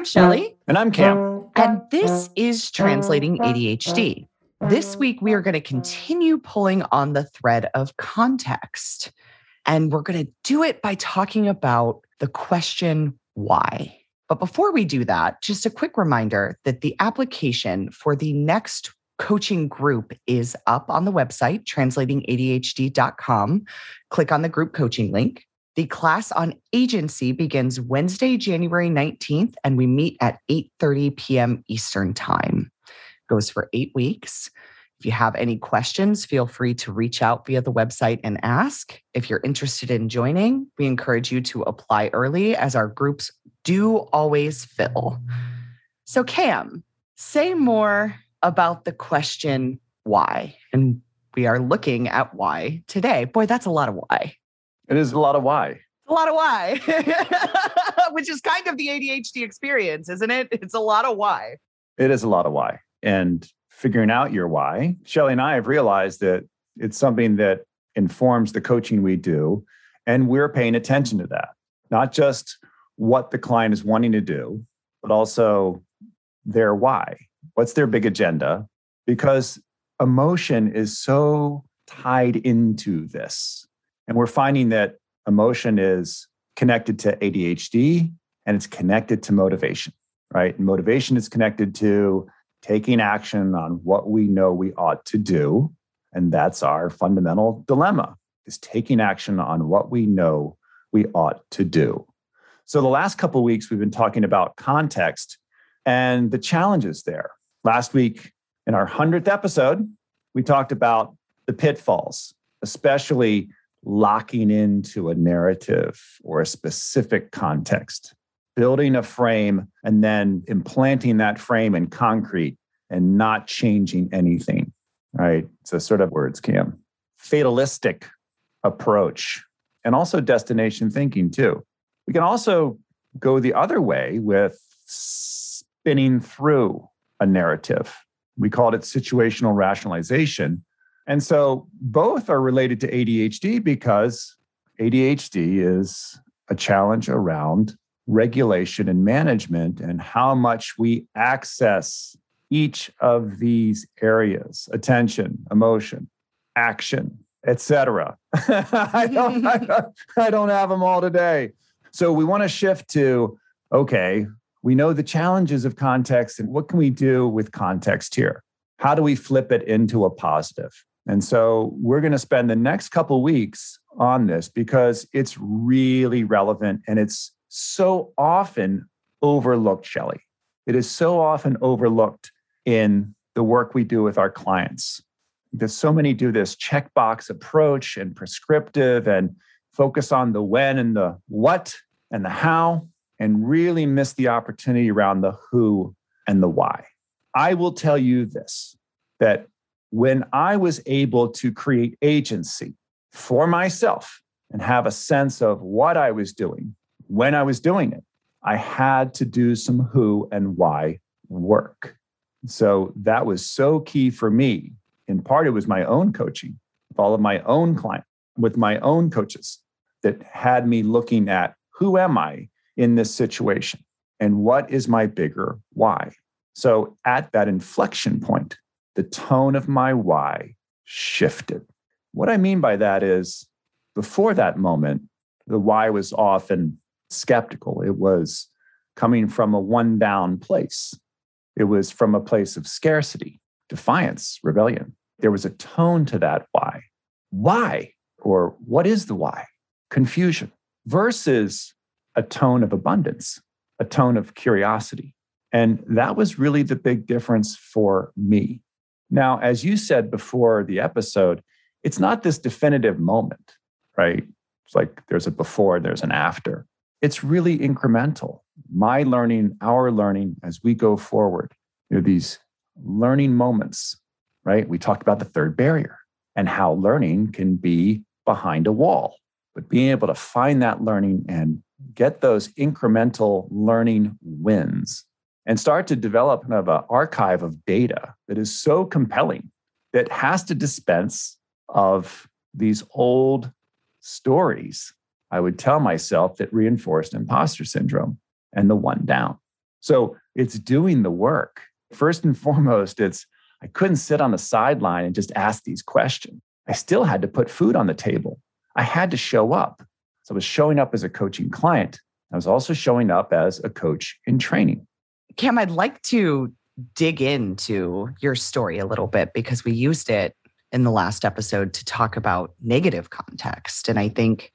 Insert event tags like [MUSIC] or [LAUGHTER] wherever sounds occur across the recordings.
I'm Shelly. And I'm Cam. And this is Translating ADHD. This week, we are going to continue pulling on the thread of context. And we're going to do it by talking about the question, why? But before we do that, just a quick reminder that the application for the next coaching group is up on the website, translatingadhd.com. Click on the group coaching link. The class on agency begins Wednesday, January 19th, and we meet at 8:30 p.m. Eastern Time. Goes for eight weeks. If you have any questions, feel free to reach out via the website and ask. If you're interested in joining, we encourage you to apply early as our groups do always fill. So, Cam, say more about the question why. And we are looking at why today. Boy, that's a lot of why. It is a lot of why. A lot of why, [LAUGHS] which is kind of the ADHD experience, isn't it? It's a lot of why. It is a lot of why. And figuring out your why, Shelly and I have realized that it's something that informs the coaching we do. And we're paying attention to that, not just what the client is wanting to do, but also their why. What's their big agenda? Because emotion is so tied into this. And we're finding that emotion is connected to ADHD and it's connected to motivation, right? And motivation is connected to taking action on what we know we ought to do. And that's our fundamental dilemma is taking action on what we know we ought to do. So the last couple weeks we've been talking about context and the challenges there. Last week in our 100th episode, we talked about the pitfalls, especially locking into a narrative or a specific context, building a frame and then implanting that frame in concrete and not changing anything. Right. So, sort of words, Cam. Fatalistic approach and also destination thinking, too. We can also go the other way with spinning through a narrative. We called it situational rationalization. And so both are related to ADHD because ADHD is a challenge around regulation and management and how much we access each of these areas attention emotion action etc [LAUGHS] I, don't, I, [LAUGHS] don't, I don't have them all today. So we want to shift to okay we know the challenges of context and what can we do with context here? How do we flip it into a positive and so we're going to spend the next couple weeks on this because it's really relevant and it's so often overlooked, Shelly. It is so often overlooked in the work we do with our clients. Because so many do this checkbox approach and prescriptive and focus on the when and the what and the how and really miss the opportunity around the who and the why. I will tell you this that when I was able to create agency for myself and have a sense of what I was doing when I was doing it, I had to do some who and why work. So that was so key for me. In part, it was my own coaching, with all of my own clients, with my own coaches that had me looking at who am I in this situation and what is my bigger why. So at that inflection point, the tone of my why shifted. What I mean by that is before that moment, the why was often skeptical. It was coming from a one down place, it was from a place of scarcity, defiance, rebellion. There was a tone to that why. Why? Or what is the why? Confusion versus a tone of abundance, a tone of curiosity. And that was really the big difference for me. Now, as you said before the episode, it's not this definitive moment, right? It's like there's a before there's an after. It's really incremental. My learning, our learning as we go forward, you know, these learning moments, right? We talked about the third barrier and how learning can be behind a wall, but being able to find that learning and get those incremental learning wins and start to develop kind of an archive of data that is so compelling that has to dispense of these old stories I would tell myself that reinforced imposter syndrome and the one down. So it's doing the work. First and foremost, it's I couldn't sit on the sideline and just ask these questions. I still had to put food on the table. I had to show up. So I was showing up as a coaching client. I was also showing up as a coach in training. Cam, I'd like to dig into your story a little bit because we used it in the last episode to talk about negative context. And I think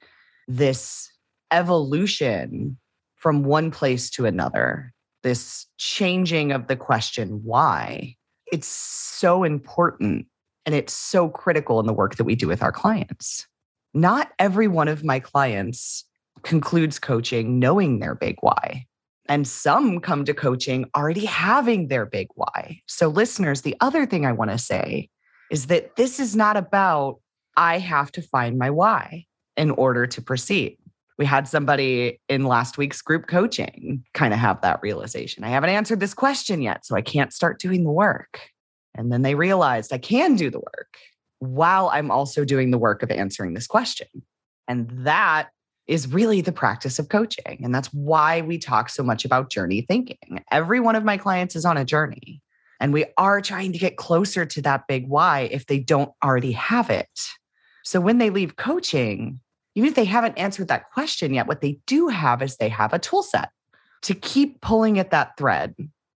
this evolution from one place to another, this changing of the question, why, it's so important and it's so critical in the work that we do with our clients. Not every one of my clients concludes coaching knowing their big why. And some come to coaching already having their big why. So, listeners, the other thing I want to say is that this is not about, I have to find my why in order to proceed. We had somebody in last week's group coaching kind of have that realization. I haven't answered this question yet, so I can't start doing the work. And then they realized I can do the work while I'm also doing the work of answering this question. And that is really the practice of coaching. And that's why we talk so much about journey thinking. Every one of my clients is on a journey, and we are trying to get closer to that big why if they don't already have it. So when they leave coaching, even if they haven't answered that question yet, what they do have is they have a tool set to keep pulling at that thread,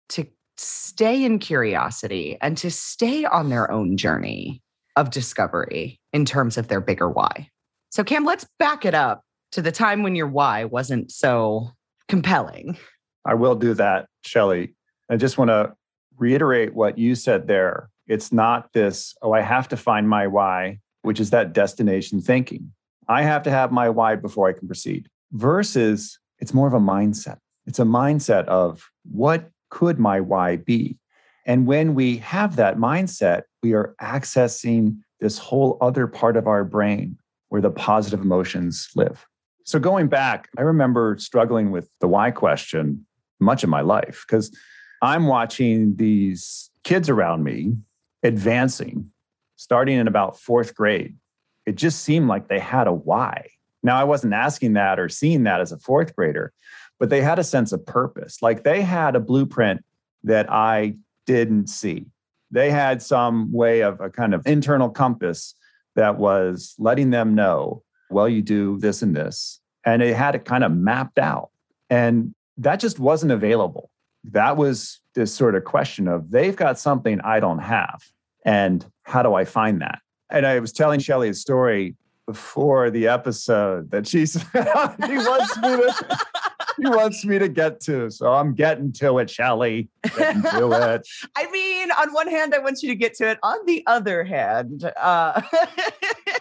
to stay in curiosity, and to stay on their own journey of discovery in terms of their bigger why. So, Cam, let's back it up to the time when your why wasn't so compelling. I will do that, Shelly. I just want to reiterate what you said there. It's not this, oh, I have to find my why, which is that destination thinking. I have to have my why before I can proceed, versus it's more of a mindset. It's a mindset of what could my why be? And when we have that mindset, we are accessing this whole other part of our brain where the positive emotions live. So going back, I remember struggling with the why question much of my life because I'm watching these kids around me advancing, starting in about fourth grade. It just seemed like they had a why. Now, I wasn't asking that or seeing that as a fourth grader, but they had a sense of purpose. Like they had a blueprint that I didn't see. They had some way of a kind of internal compass that was letting them know well, you do this and this. And it had it kind of mapped out. And that just wasn't available. That was this sort of question of they've got something I don't have. And how do I find that? And I was telling Shelly a story before the episode that she's [LAUGHS] he wants me to he wants me to get to. So I'm getting to it, Shelly. Getting to it. [LAUGHS] I mean, on one hand, I want you to get to it. On the other hand, uh [LAUGHS]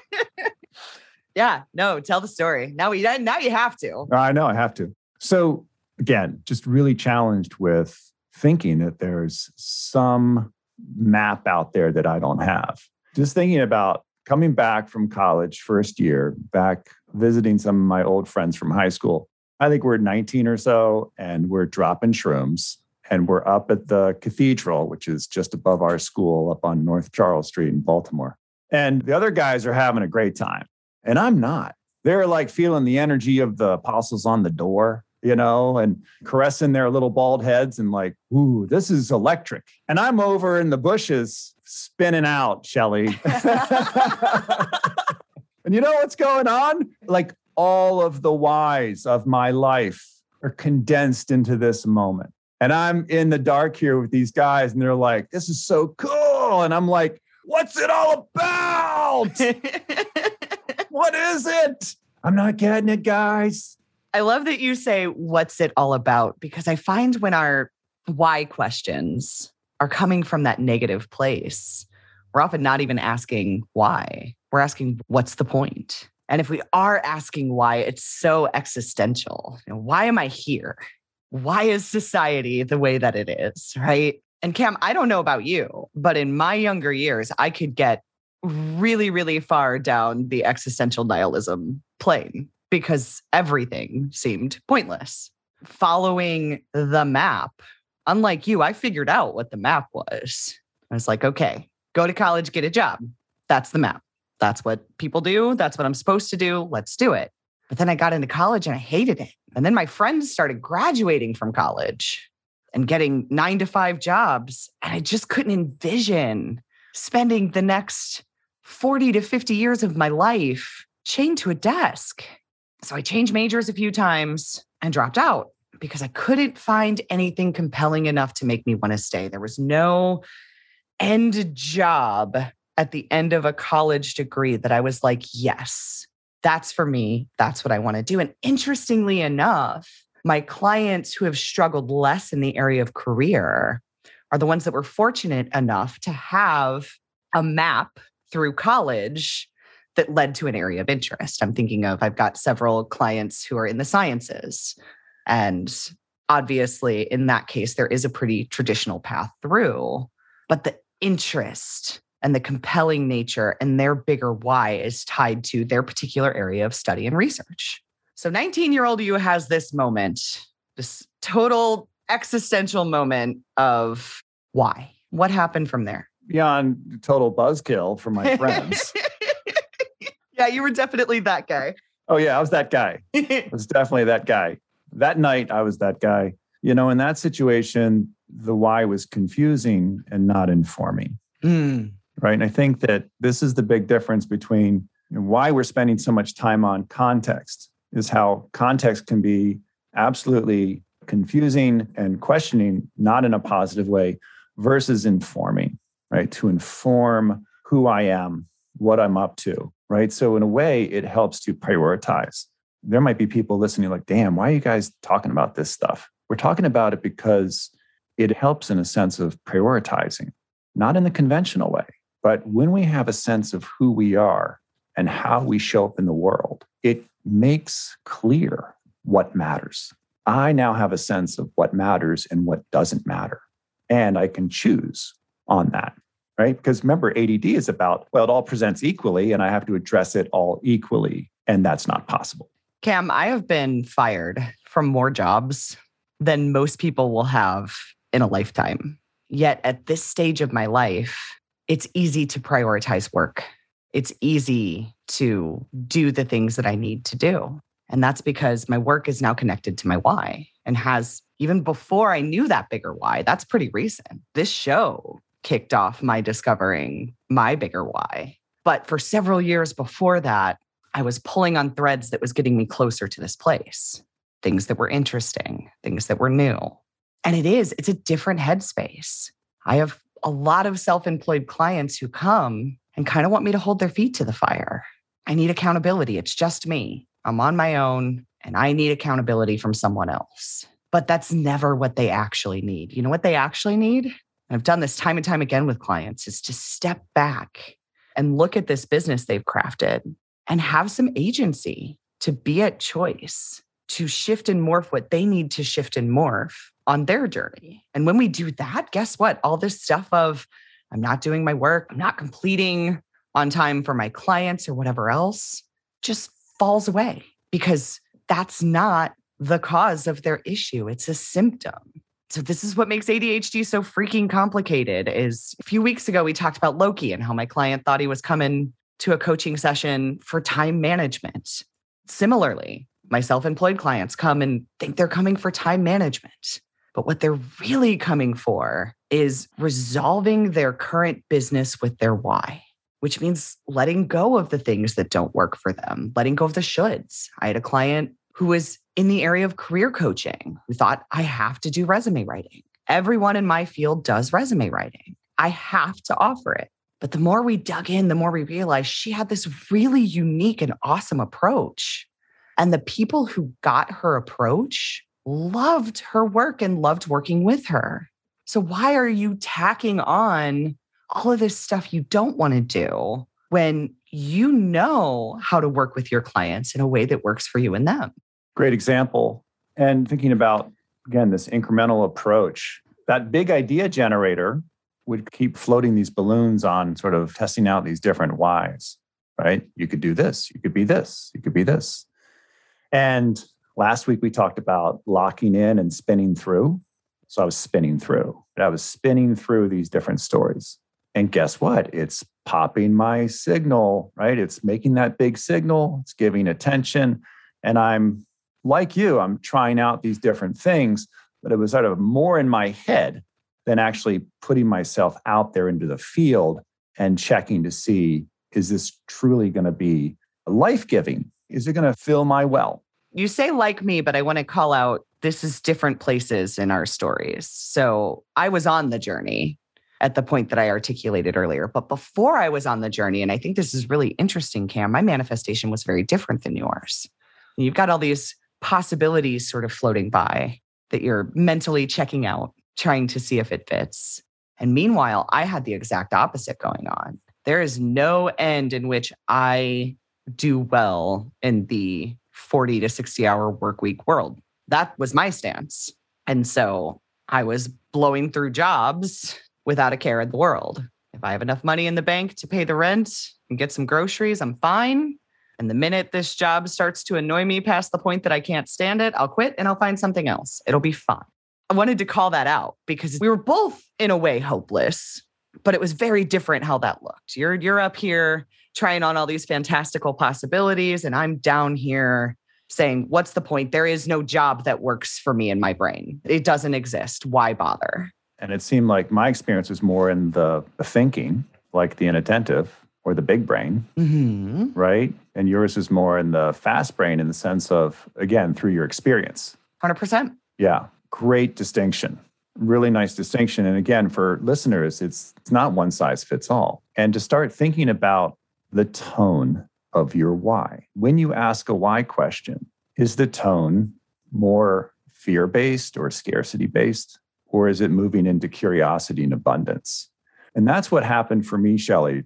yeah, no, tell the story. Now we now you have to. I know I have to. So again, just really challenged with thinking that there's some map out there that I don't have. Just thinking about coming back from college first year, back visiting some of my old friends from high school. I think we're 19 or so, and we're dropping shrooms. And we're up at the cathedral, which is just above our school up on North Charles Street in Baltimore. And the other guys are having a great time. And I'm not. They're like feeling the energy of the apostles on the door, you know, and caressing their little bald heads and like, ooh, this is electric. And I'm over in the bushes spinning out, Shelly. [LAUGHS] [LAUGHS] and you know what's going on? Like all of the whys of my life are condensed into this moment. And I'm in the dark here with these guys, and they're like, this is so cool. And I'm like, what's it all about? [LAUGHS] what is it? I'm not getting it, guys. I love that you say, What's it all about? Because I find when our why questions are coming from that negative place, we're often not even asking why. We're asking, What's the point? And if we are asking why, it's so existential. You know, why am I here? Why is society the way that it is? Right. And Cam, I don't know about you, but in my younger years, I could get really, really far down the existential nihilism plane because everything seemed pointless. Following the map, unlike you, I figured out what the map was. I was like, okay, go to college, get a job. That's the map. That's what people do. That's what I'm supposed to do. Let's do it. But then I got into college and I hated it. And then my friends started graduating from college. and getting nine to five jobs. And I just couldn't envision spending the next 40 to 50 years of my life chained to a desk. So I changed majors a few times and dropped out because I couldn't find anything compelling enough to make me want to stay. There was no end job at the end of a college degree that I was like, yes, that's for me. That's what I want to do. And interestingly enough, my clients who have struggled less in the area of career are the ones that were fortunate enough to have a map through college that led to an area of interest. I'm thinking of, I've got several clients who are in the sciences. And obviously, in that case, there is a pretty traditional path through, but the interest and the compelling nature and their bigger why is tied to their particular area of study and research. So 19 year old you has this moment, this total existential moment of why? What happened from there? Beyond total buzzkill from my friends. [LAUGHS] yeah, you were definitely that guy. Oh, yeah, I was that guy. [LAUGHS] I was definitely that guy. That night, I was that guy. You know, in that situation, the why was confusing and not informing. Mm. Right. And I think that this is the big difference between why we're spending so much time on context is how context can be absolutely confusing and questioning, not in a positive way, versus informing, right? To inform who I am, what I'm up to, right? So, in a way, it helps to prioritize. There might be people listening like, damn, why are you guys talking about this stuff? We're talking about it because it helps in a sense of prioritizing, not in the conventional way, but when we have a sense of who we are and how we show up in the world, it makes clear what matters. I now have a sense of what matters and what doesn't matter. And I can choose on that, right? Because remember, ADD is about, well, it all presents equally and I have to address it all equally. And that's not possible. Cam, I have been fired from more jobs than most people will have in a lifetime. Yet at this stage of my life, it's easy to prioritize work it's easy to do the things that I need to do. And that's because my work is now connected to my why and has, even before I knew that bigger why, that's pretty recent. This show kicked off my discovering my bigger why. But for several years before that, I was pulling on threads that was getting me closer to this place, things that were interesting, things that were new. And it is, it's a different headspace. I have a lot of self employed clients who come and kind of want me to hold their feet to the fire. I need accountability. It's just me. I'm on my own and I need accountability from someone else. But that's never what they actually need. You know what they actually need? I've done this time and time again with clients is to step back and look at this business they've crafted and have some agency to be at choice, to shift and morph what they need to shift and morph on their journey. And when we do that, guess what? All this stuff of I'm not doing my work, I'm not completing on time for my clients or whatever else, just falls away because that's not the cause of their issue. It's a symptom. So this is what makes ADHD so freaking complicated is a few weeks ago we talked about Loki and how my client thought he was coming to a coaching session for time management. Similarly, my self-employed clients come and think they're coming for time management. But what they're really coming for is resolving their current business with their why, which means letting go of the things that don't work for them, letting go of the shoulds. I had a client who was in the area of career coaching who thought, I have to do resume writing. Everyone in my field does resume writing. I have to offer it. But the more we dug in, the more we realized she had this really unique and awesome approach. And the people who got her approach loved her work and loved working with her. So, why are you tacking on all of this stuff you don't want to do when you know how to work with your clients in a way that works for you and them? Great example. And thinking about, again, this incremental approach, that big idea generator would keep floating these balloons on, sort of testing out these different whys, right? You could do this, you could be this, you could be this. And last week we talked about locking in and spinning through. So I was spinning through. I was spinning through these different stories. And guess what? It's popping my signal, right? It's making that big signal, it's giving attention. And I'm like you, I'm trying out these different things, but it was sort of more in my head than actually putting myself out there into the field and checking to see is this truly going to be life giving? Is it going to fill my well? You say like me, but I want to call out this is different places in our stories. So I was on the journey at the point that I articulated earlier. But before I was on the journey, and I think this is really interesting, Cam, my manifestation was very different than yours. You've got all these possibilities sort of floating by that you're mentally checking out, trying to see if it fits. And meanwhile, I had the exact opposite going on. There is no end in which I do well in the 40 to 60 hour work week world. That was my stance. And so I was blowing through jobs without a care in the world. If I have enough money in the bank to pay the rent and get some groceries, I'm fine. And the minute this job starts to annoy me past the point that I can't stand it, I'll quit and I'll find something else. It'll be fine. I wanted to call that out because we were both in a way hopeless, but it was very different how that looked. You're you're up here trying on all these fantastical possibilities and I'm down here saying, what's the point? There is no job that works for me in my brain. It doesn't exist. Why bother? And it seemed like my experience was more in the, thinking, like the inattentive or the big brain, mm-hmm. right? And yours is more in the fast brain in the sense of, again, through your experience. 100%. Yeah, great distinction. Really nice distinction. And again, for listeners, it's, it's not one size fits all. And to start thinking about the tone of your why. When you ask a why question, is the tone more fear based or scarcity based? Or is it moving into curiosity and abundance? And that's what happened for me, Shelly,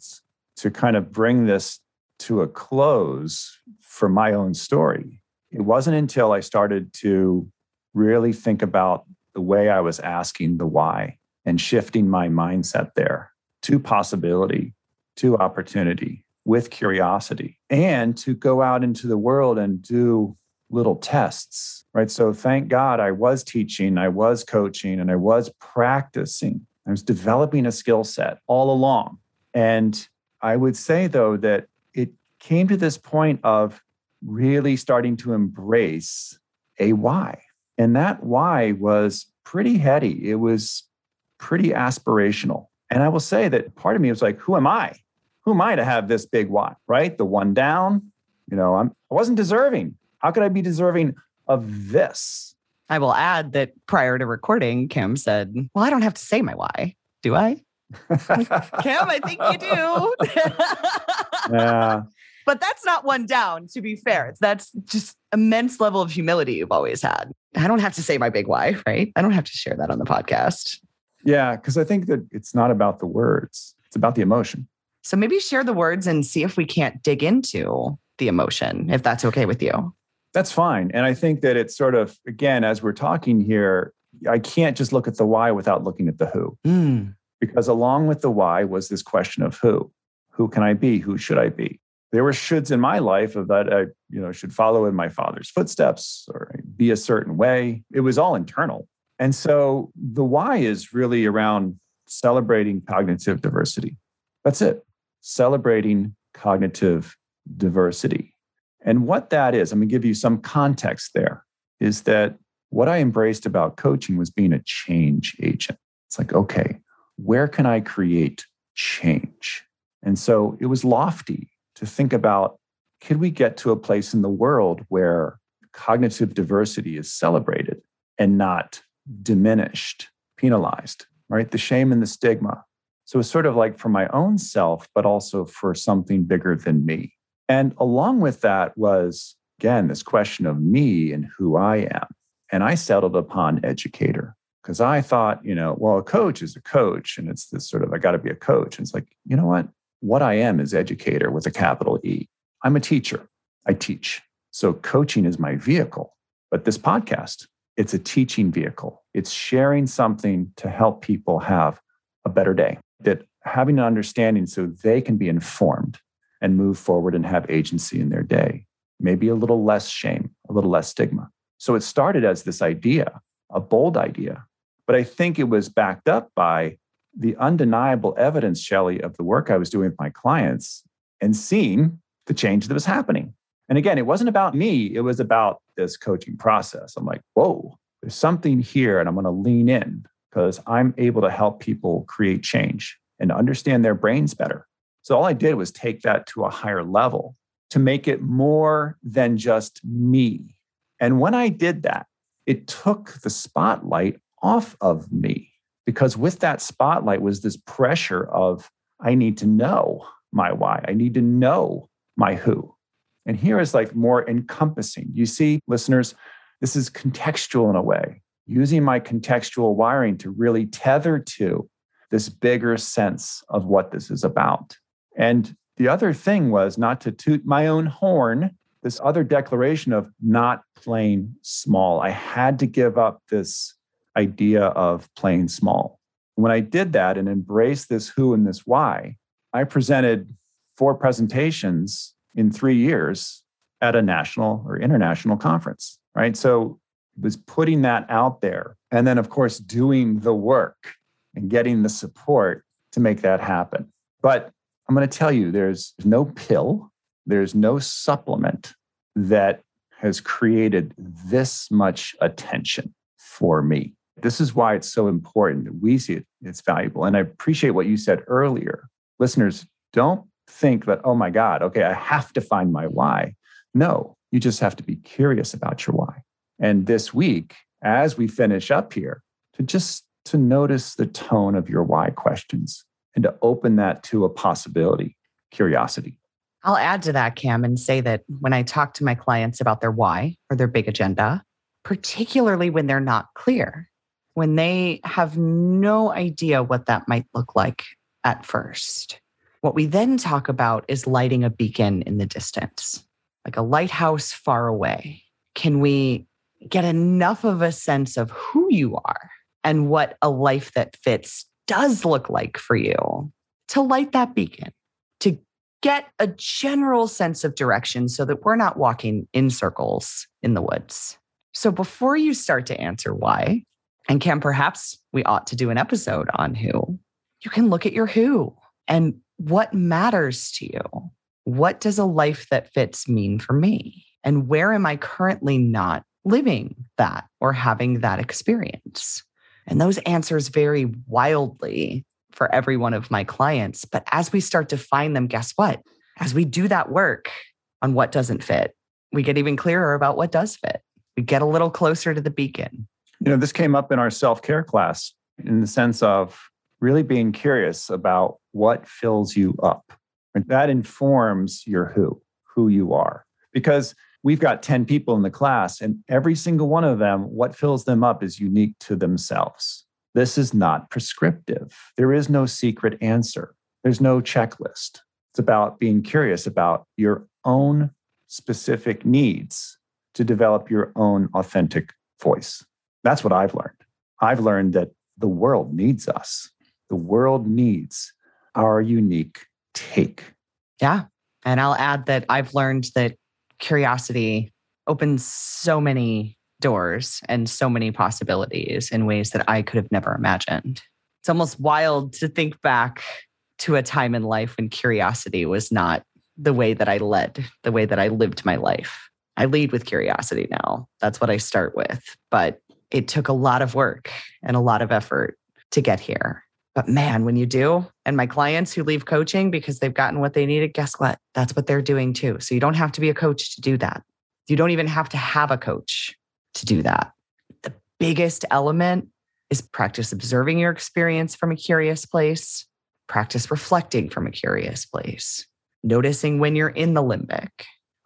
to kind of bring this to a close for my own story. It wasn't until I started to really think about the way I was asking the why and shifting my mindset there to possibility, to opportunity, with curiosity and to go out into the world and do little tests, right? So thank God I was teaching, I was coaching, and I was practicing. I was developing a skill set all along. And I would say, though, that came to this point of really starting to embrace a why. And that why was pretty heady. It was pretty aspirational. And I will say that part of me was like, who am I? who am I to have this big why, right? The one down, you know, I'm, I wasn't deserving. How could I be deserving of this? I will add that prior to recording, Cam said, Well, I don't have to say my why, do I? [LAUGHS] Cam, I think you do. yeah. But that's not one down, to be fair. That's just immense level of humility you've always had. I don't have to say my big why, right? I don't have to share that on the podcast. Yeah, because I think that it's not about the words, it's about the emotion. So maybe share the words and see if we can't dig into the emotion, if that's okay with you. That's fine. And I think that it's sort of, again, as we're talking here, I can't just look at the why without looking at the who. Mm. Because along with the why was this question of who. Who can I be? Who should I be? There were shoulds in my life of that I, you know, should follow in my father's footsteps or be a certain way. It was all internal. And so the why is really around celebrating cognitive diversity. That's it celebrating cognitive diversity. And what that is, I'm going to give you some context there, is that what I embraced about coaching was being a change agent. It's like, okay, where can I create change? And so it was lofty to think about could we get to a place in the world where cognitive diversity is celebrated and not diminished, penalized, right? The shame and the stigma so it's sort of like for my own self, but also for something bigger than me. And along with that was, again, this question of me and who I am. And I settled upon educator because I thought, you know, well, a coach is a coach. And it's this sort of, I got to be a coach. And it's like, you know what? What I am is educator with a capital E. I'm a teacher. I teach. So coaching is my vehicle. But this podcast, it's a teaching vehicle. It's sharing something to help people have a better day that having an understanding so they can be informed and move forward and have agency in their day, maybe a little less shame, a little less stigma. So it started as this idea, a bold idea, but I think it was backed up by the undeniable evidence, Shelly, of the work I was doing with my clients and seeing the change that was happening. And again, it wasn't about me, it was about this coaching process. I'm like, whoa, there's something here, and I'm going to lean in because I'm able to help people create change and understand their brains better. So all I did was take that to a higher level to make it more than just me. And when I did that, it took the spotlight off of me because with that spotlight was this pressure of I need to know my why. I need to know my who. And here is like more encompassing. You see, listeners, this is contextual in a way, using my contextual wiring to really tether to this bigger sense of what this is about. And the other thing was not to toot my own horn, this other declaration of not playing small. I had to give up this idea of playing small. When I did that and embraced this who and this why, I presented four presentations in three years at a national or international conference, right? So it was putting that out there. And then, of course, doing the work and getting the support to make that happen. But I'm going to tell you there's no pill, there's no supplement that has created this much attention for me. This is why it's so important that we see it, it's valuable. And I appreciate what you said earlier. Listeners, don't think that, oh my God, okay, I have to find my why. No, you just have to be curious about your why. And this week, as we finish up here, to just to notice the tone of your why questions and to open that to a possibility, curiosity. I'll add to that, Cam, and say that when I talk to my clients about their why or their big agenda, particularly when they're not clear, when they have no idea what that might look like at first, what we then talk about is lighting a beacon in the distance, like a lighthouse far away. Can we get enough of a sense of who you are and what a life that fits does look like for you to light that beacon, to get a general sense of direction so that we're not walking in circles in the woods. So before you start to answer why, and Cam, perhaps we ought to do an episode on who, you can look at your who and what matters to you. What does a life that fits mean for me? And where am I currently not living that or having that experience? And those answers vary wildly for every one of my clients. But as we start to find them, guess what? As we do that work on what doesn't fit, we get even clearer about what does fit. We get a little closer to the beacon. You know, this came up in our self care class in the sense of really being curious about what fills you up. And that informs your who, who you are. Because we've got 10 people in the class, and every single one of them, what fills them up is unique to themselves. This is not prescriptive. There is no secret answer, there's no checklist. It's about being curious about your own specific needs to develop your own authentic voice. That's what I've learned. I've learned that the world needs us. The world needs our unique take. Yeah. And I'll add that I've learned that curiosity opens so many doors and so many possibilities in ways that I could have never imagined. It's almost wild to think back to a time in life when curiosity was not the way that I led, the way that I lived my life. I lead with curiosity now. That's what I start with. But it took a lot of work and a lot of effort to get here. But man, when you do, and my clients who leave coaching because they've gotten what they needed, guess what? That's what they're doing too. So you don't have to be a coach to do that. You don't even have to have a coach to do that. The biggest element is practice observing your experience from a curious place, practice reflecting from a curious place, noticing when you're in the limbic.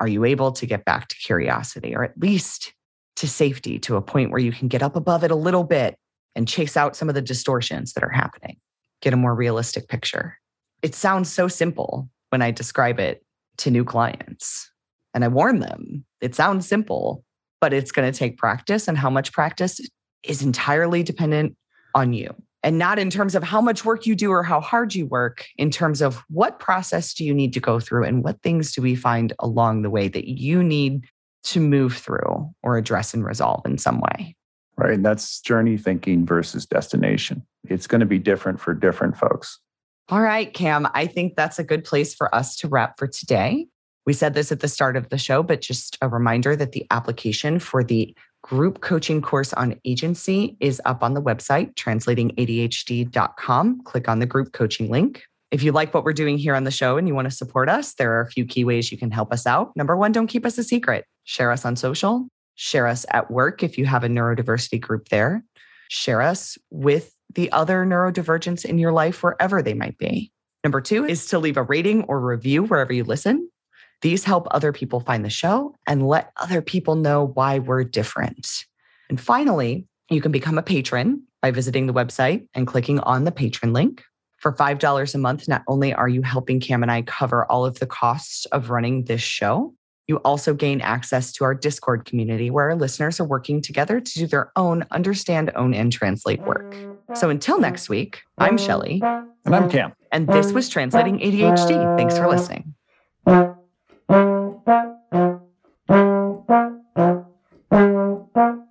Are you able to get back to curiosity or at least to safety to a point where you can get up above it a little bit and chase out some of the distortions that are happening, get a more realistic picture. It sounds so simple when I describe it to new clients. And I warn them, it sounds simple, but it's going to take practice. And how much practice is entirely dependent on you. And not in terms of how much work you do or how hard you work, in terms of what process do you need to go through and what things do we find along the way that you need to move through or address and resolve in some way right? And that's journey thinking versus destination. It's going to be different for different folks. All right, Cam, I think that's a good place for us to wrap for today. We said this at the start of the show, but just a reminder that the application for the group coaching course on agency is up on the website, translatingadhd.com. Click on the group coaching link. If you like what we're doing here on the show and you want to support us, there are a few key ways you can help us out. Number one, don't keep us a secret. Share us on social, share us at work if you have a neurodiversity group there, share us with the other neurodivergents in your life, wherever they might be. Number two is to leave a rating or review wherever you listen. These help other people find the show and let other people know why we're different. And finally, you can become a patron by visiting the website and clicking on the patron link. For $5 a month, not only are you helping Cam and I cover all of the costs of running this show, you also gain access to our Discord community where our listeners are working together to do their own understand, own, and translate work. So until next week, I'm Shelly. And I'm Cam. And this was Translating ADHD. Thanks for listening. Thank you.